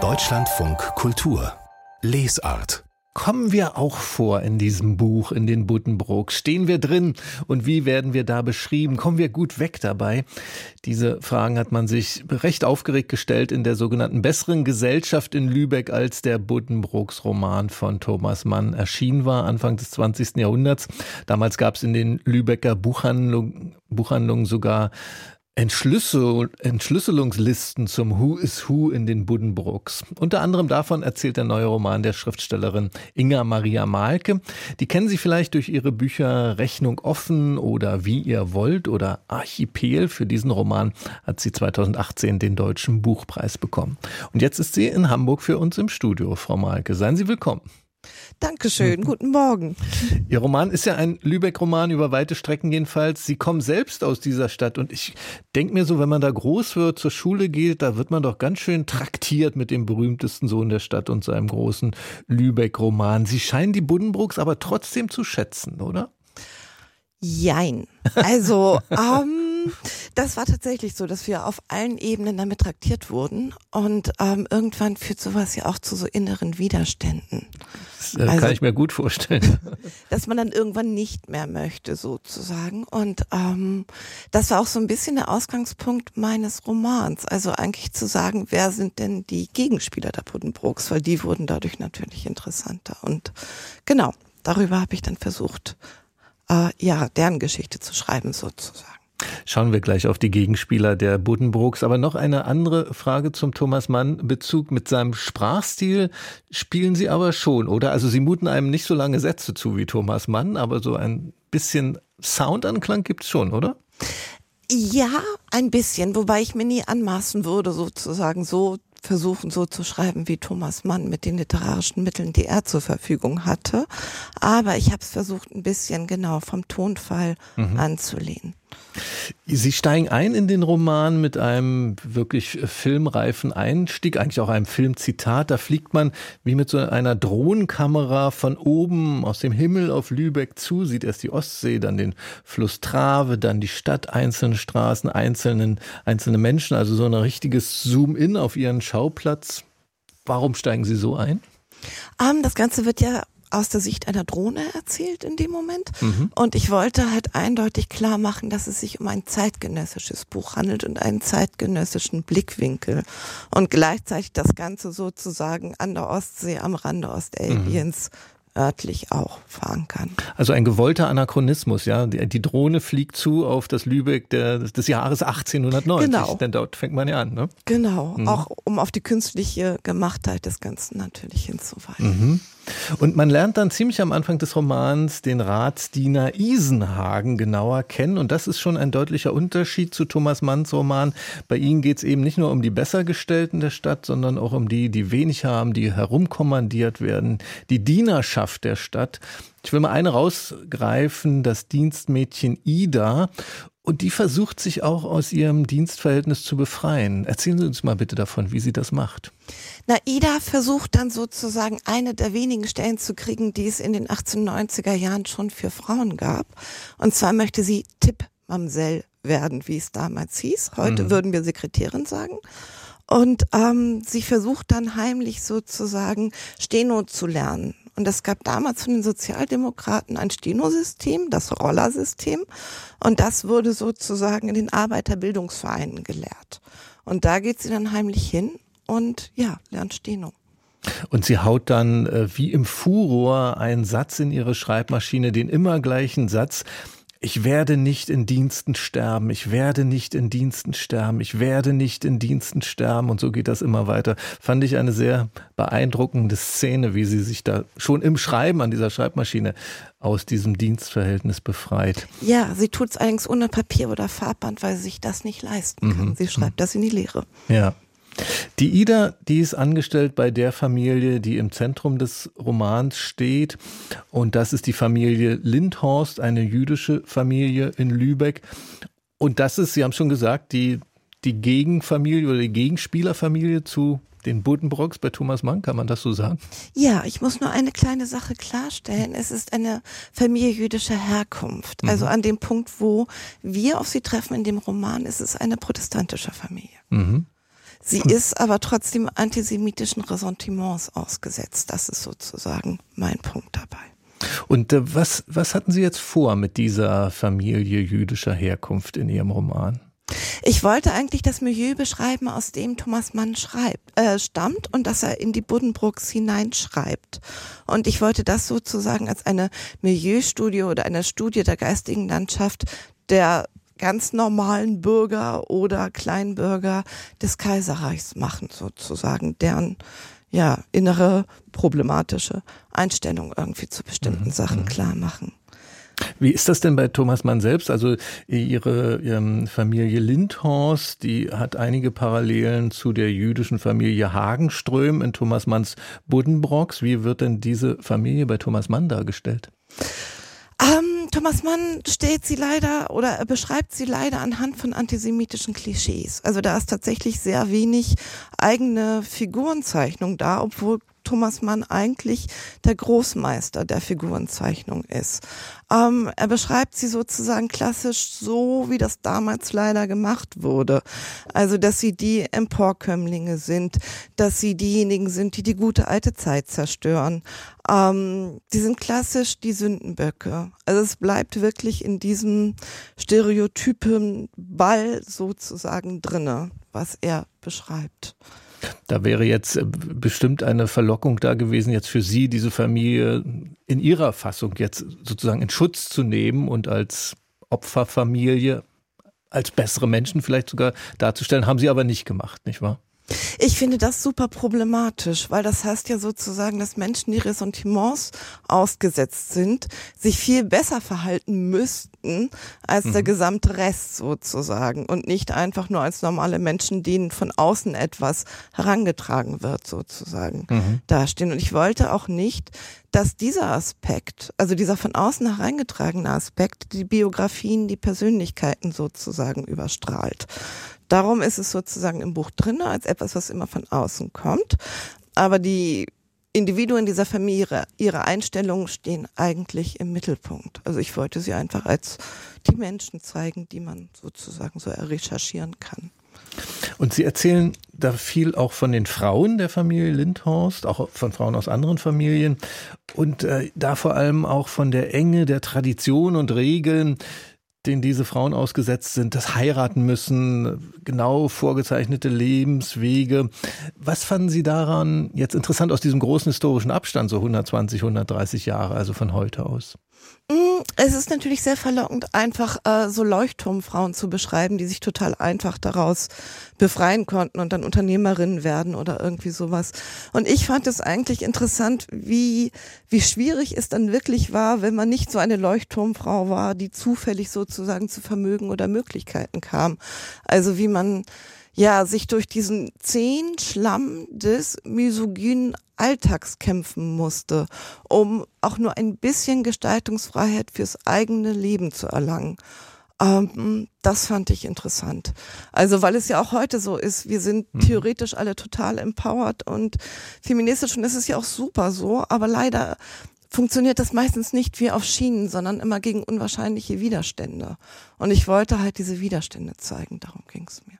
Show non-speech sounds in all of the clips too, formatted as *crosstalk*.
Deutschlandfunk Kultur Lesart Kommen wir auch vor in diesem Buch, in den Buddenbrooks? Stehen wir drin und wie werden wir da beschrieben? Kommen wir gut weg dabei? Diese Fragen hat man sich recht aufgeregt gestellt in der sogenannten Besseren Gesellschaft in Lübeck, als der Buddenbrooks Roman von Thomas Mann erschienen war, Anfang des 20. Jahrhunderts. Damals gab es in den Lübecker Buchhandlungen, Buchhandlungen sogar Entschlüssel, Entschlüsselungslisten zum Who is Who in den Buddenbrooks. Unter anderem davon erzählt der neue Roman der Schriftstellerin Inga Maria Malke. Die kennen Sie vielleicht durch ihre Bücher Rechnung offen oder Wie ihr wollt oder Archipel. Für diesen Roman hat sie 2018 den Deutschen Buchpreis bekommen. Und jetzt ist sie in Hamburg für uns im Studio, Frau Malke. Seien Sie willkommen. Dankeschön, *laughs* guten Morgen. Ihr Roman ist ja ein Lübeck-Roman über weite Strecken jedenfalls. Sie kommen selbst aus dieser Stadt und ich denke mir so, wenn man da groß wird, zur Schule geht, da wird man doch ganz schön traktiert mit dem berühmtesten Sohn der Stadt und seinem großen Lübeck-Roman. Sie scheinen die Buddenbrooks aber trotzdem zu schätzen, oder? Jein. Also, *laughs* ähm, das war tatsächlich so, dass wir auf allen Ebenen damit traktiert wurden und ähm, irgendwann führt sowas ja auch zu so inneren Widerständen. Das äh, also, kann ich mir gut vorstellen. *laughs* Dass man dann irgendwann nicht mehr möchte, sozusagen. Und ähm, das war auch so ein bisschen der Ausgangspunkt meines Romans. Also eigentlich zu sagen, wer sind denn die Gegenspieler der Buddenbrooks, weil die wurden dadurch natürlich interessanter. Und genau, darüber habe ich dann versucht, äh, ja, deren Geschichte zu schreiben, sozusagen. Schauen wir gleich auf die Gegenspieler der Buddenbrooks. Aber noch eine andere Frage zum Thomas Mann Bezug mit seinem Sprachstil spielen Sie aber schon, oder? Also Sie muten einem nicht so lange Sätze zu wie Thomas Mann, aber so ein bisschen Soundanklang gibt's schon, oder? Ja, ein bisschen, wobei ich mir nie anmaßen würde, sozusagen so versuchen, so zu schreiben wie Thomas Mann mit den literarischen Mitteln, die er zur Verfügung hatte. Aber ich habe es versucht, ein bisschen genau vom Tonfall mhm. anzulehnen. Sie steigen ein in den Roman mit einem wirklich filmreifen Einstieg, eigentlich auch einem Filmzitat. Da fliegt man wie mit so einer Drohnenkamera von oben aus dem Himmel auf Lübeck zu, sieht erst die Ostsee, dann den Fluss Trave, dann die Stadt, einzelne Straßen, einzelnen, einzelne Menschen, also so ein richtiges Zoom-in auf ihren Schauplatz. Warum steigen Sie so ein? Um, ähm, das Ganze wird ja aus der Sicht einer Drohne erzählt in dem Moment. Mhm. Und ich wollte halt eindeutig klar machen, dass es sich um ein zeitgenössisches Buch handelt und einen zeitgenössischen Blickwinkel. Und gleichzeitig das Ganze sozusagen an der Ostsee am Rande Ostalbiens mhm örtlich auch verankern. Also ein gewollter Anachronismus, ja. Die, Drohne fliegt zu auf das Lübeck der, des Jahres 1890. Genau. Denn dort fängt man ja an, ne? Genau. Mhm. Auch um auf die künstliche Gemachtheit des Ganzen natürlich hinzuweisen. Mhm. Und man lernt dann ziemlich am Anfang des Romans den Ratsdiener Isenhagen genauer kennen. Und das ist schon ein deutlicher Unterschied zu Thomas Manns Roman. Bei ihnen geht es eben nicht nur um die Bessergestellten der Stadt, sondern auch um die, die wenig haben, die herumkommandiert werden, die Dienerschaft der Stadt. Ich will mal eine rausgreifen, das Dienstmädchen Ida. Und die versucht sich auch aus ihrem Dienstverhältnis zu befreien. Erzählen Sie uns mal bitte davon, wie sie das macht. Na, Ida versucht dann sozusagen eine der wenigen Stellen zu kriegen, die es in den 1890er Jahren schon für Frauen gab. Und zwar möchte sie Tippmamsell werden, wie es damals hieß. Heute mhm. würden wir Sekretärin sagen. Und ähm, sie versucht dann heimlich sozusagen Steno zu lernen. Und es gab damals von den Sozialdemokraten ein Steno-System, das Rollersystem. Und das wurde sozusagen in den Arbeiterbildungsvereinen gelehrt. Und da geht sie dann heimlich hin und ja, lernt Steno. Und sie haut dann äh, wie im Furor einen Satz in ihre Schreibmaschine, den immer gleichen Satz ich werde nicht in Diensten sterben, ich werde nicht in Diensten sterben, ich werde nicht in Diensten sterben und so geht das immer weiter. Fand ich eine sehr beeindruckende Szene, wie sie sich da schon im Schreiben an dieser Schreibmaschine aus diesem Dienstverhältnis befreit. Ja, sie tut es allerdings ohne Papier oder Farbband, weil sie sich das nicht leisten kann. Mhm. Sie schreibt mhm. das in die Lehre. Ja. Die Ida, die ist angestellt bei der Familie, die im Zentrum des Romans steht. Und das ist die Familie Lindhorst, eine jüdische Familie in Lübeck. Und das ist, Sie haben schon gesagt, die, die Gegenfamilie oder die Gegenspielerfamilie zu den Buddenbrocks bei Thomas Mann, kann man das so sagen? Ja, ich muss nur eine kleine Sache klarstellen. Es ist eine Familie jüdischer Herkunft. Also mhm. an dem Punkt, wo wir auf sie treffen in dem Roman, ist es eine protestantische Familie. Mhm. Sie *laughs* ist aber trotzdem antisemitischen Ressentiments ausgesetzt. Das ist sozusagen mein Punkt dabei. Und äh, was, was hatten Sie jetzt vor mit dieser Familie jüdischer Herkunft in Ihrem Roman? Ich wollte eigentlich das Milieu beschreiben, aus dem Thomas Mann schreibt, äh, stammt und dass er in die Buddenbrooks hineinschreibt. Und ich wollte das sozusagen als eine Milieustudie oder eine Studie der geistigen Landschaft der ganz normalen Bürger oder Kleinbürger des Kaiserreichs machen, sozusagen, deren ja, innere problematische Einstellung irgendwie zu bestimmten mhm. Sachen mhm. klar machen. Wie ist das denn bei Thomas Mann selbst? Also ihre ähm, Familie Lindhorst, die hat einige Parallelen zu der jüdischen Familie Hagenström in Thomas Manns Buddenbrocks. Wie wird denn diese Familie bei Thomas Mann dargestellt? Ähm, Thomas Mann stellt sie leider oder beschreibt sie leider anhand von antisemitischen Klischees. Also da ist tatsächlich sehr wenig eigene Figurenzeichnung da, obwohl Thomas Mann eigentlich der Großmeister der Figurenzeichnung ist. Ähm, er beschreibt sie sozusagen klassisch so, wie das damals leider gemacht wurde. Also, dass sie die Emporkömmlinge sind, dass sie diejenigen sind, die die gute alte Zeit zerstören. Ähm, die sind klassisch die Sündenböcke. Also es bleibt wirklich in diesem Stereotypen Ball sozusagen drinne, was er beschreibt. Da wäre jetzt äh, bestimmt eine Verlockung da gewesen, jetzt für Sie diese Familie in Ihrer Fassung jetzt sozusagen in Schutz zu nehmen und als Opferfamilie, als bessere Menschen vielleicht sogar darzustellen. Haben Sie aber nicht gemacht, nicht wahr? Ich finde das super problematisch, weil das heißt ja sozusagen, dass Menschen, die Ressentiments ausgesetzt sind, sich viel besser verhalten müssten als mhm. der gesamte Rest sozusagen und nicht einfach nur als normale Menschen, denen von außen etwas herangetragen wird sozusagen mhm. dastehen. Und ich wollte auch nicht, dass dieser Aspekt, also dieser von außen hereingetragene Aspekt, die Biografien, die Persönlichkeiten sozusagen überstrahlt. Darum ist es sozusagen im Buch drin, als etwas, was immer von außen kommt. Aber die Individuen dieser Familie, ihre Einstellungen stehen eigentlich im Mittelpunkt. Also ich wollte sie einfach als die Menschen zeigen, die man sozusagen so recherchieren kann. Und Sie erzählen da viel auch von den Frauen der Familie Lindhorst, auch von Frauen aus anderen Familien und äh, da vor allem auch von der Enge der Tradition und Regeln, denen diese Frauen ausgesetzt sind, das heiraten müssen, genau vorgezeichnete Lebenswege. Was fanden Sie daran jetzt interessant aus diesem großen historischen Abstand, so 120, 130 Jahre, also von heute aus? Mm, es ist natürlich sehr verlockend, einfach äh, so Leuchtturmfrauen zu beschreiben, die sich total einfach daraus befreien konnten und dann Unternehmerinnen werden oder irgendwie sowas. Und ich fand es eigentlich interessant, wie, wie schwierig es dann wirklich war, wenn man nicht so eine Leuchtturmfrau war, die zufällig sozusagen zu Vermögen oder Möglichkeiten kam. Also wie man ja, sich durch diesen zehn Schlamm des misogynen Alltags kämpfen musste, um auch nur ein bisschen Gestaltungsfreiheit fürs eigene Leben zu erlangen. Ähm, das fand ich interessant. Also, weil es ja auch heute so ist, wir sind mhm. theoretisch alle total empowered und feministisch und das ist ja auch super so, aber leider funktioniert das meistens nicht wie auf Schienen, sondern immer gegen unwahrscheinliche Widerstände. Und ich wollte halt diese Widerstände zeigen, darum ging es mir.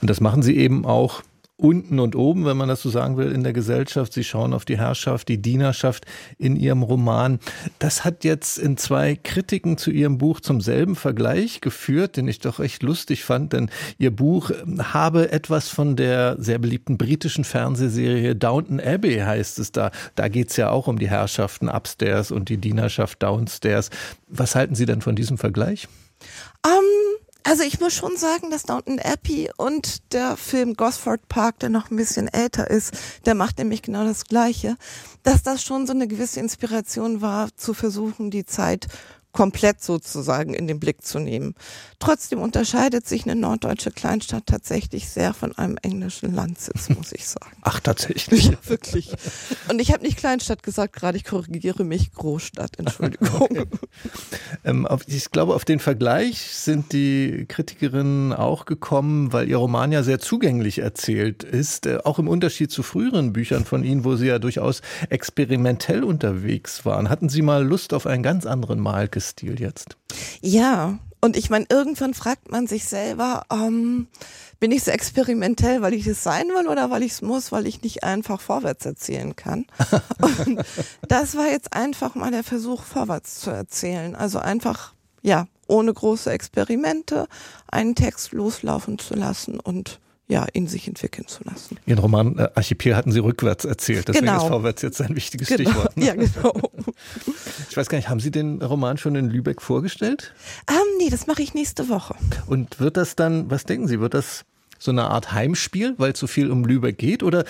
Und das machen sie eben auch unten und oben, wenn man das so sagen will, in der Gesellschaft. Sie schauen auf die Herrschaft, die Dienerschaft in ihrem Roman. Das hat jetzt in zwei Kritiken zu ihrem Buch zum selben Vergleich geführt, den ich doch echt lustig fand, denn ihr Buch habe etwas von der sehr beliebten britischen Fernsehserie Downton Abbey, heißt es da. Da geht's ja auch um die Herrschaften upstairs und die Dienerschaft downstairs. Was halten Sie denn von diesem Vergleich? Um ähm, also ich muss schon sagen, dass Downton Abbey und der Film Gosford Park, der noch ein bisschen älter ist, der macht nämlich genau das Gleiche, dass das schon so eine gewisse Inspiration war, zu versuchen, die Zeit komplett sozusagen in den Blick zu nehmen. Trotzdem unterscheidet sich eine norddeutsche Kleinstadt tatsächlich sehr von einem englischen Landsitz, *laughs* muss ich sagen. Ach, tatsächlich? Ja, wirklich. Und ich habe nicht Kleinstadt gesagt, gerade ich korrigiere mich Großstadt, Entschuldigung. Okay. *laughs* Ähm, auf, ich glaube, auf den Vergleich sind die Kritikerinnen auch gekommen, weil ihr Roman ja sehr zugänglich erzählt ist, äh, auch im Unterschied zu früheren Büchern von Ihnen, wo Sie ja durchaus experimentell unterwegs waren. Hatten Sie mal Lust auf einen ganz anderen Malkes? Stil jetzt. Ja, und ich meine, irgendwann fragt man sich selber, ähm, bin ich so experimentell, weil ich es sein will oder weil ich es muss, weil ich nicht einfach vorwärts erzählen kann. *laughs* und das war jetzt einfach mal der Versuch, vorwärts zu erzählen. Also einfach, ja, ohne große Experimente einen Text loslaufen zu lassen und ja, in sich entwickeln zu lassen. Ihren Roman äh, Archipel hatten Sie rückwärts erzählt, deswegen genau. ist vorwärts jetzt ein wichtiges genau. Stichwort. Ne? Ja, genau. Ich weiß gar nicht, haben Sie den Roman schon in Lübeck vorgestellt? Ähm, nee, das mache ich nächste Woche. Und wird das dann, was denken Sie, wird das so eine Art Heimspiel, weil es so viel um Lübeck geht? Oder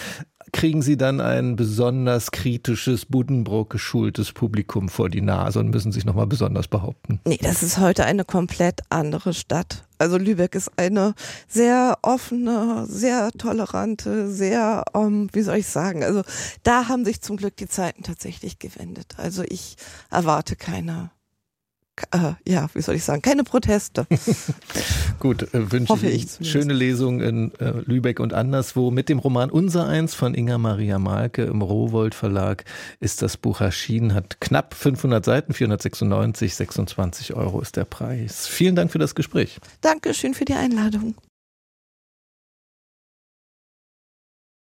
kriegen Sie dann ein besonders kritisches, Buddenbrook geschultes Publikum vor die Nase und müssen sich nochmal besonders behaupten? Nee, das ist heute eine komplett andere Stadt. Also Lübeck ist eine sehr offene, sehr tolerante, sehr, ähm, wie soll ich sagen, also da haben sich zum Glück die Zeiten tatsächlich gewendet. Also ich erwarte keine äh, ja, wie soll ich sagen, keine Proteste. *laughs* Gut, äh, wünsche Hoffe ich, ich schöne Lesung in äh, Lübeck und anderswo. Mit dem Roman Unser Eins von Inga Maria Malke im Rowold Verlag ist das Buch erschienen, hat knapp 500 Seiten, 496, 26 Euro ist der Preis. Vielen Dank für das Gespräch. Dankeschön für die Einladung.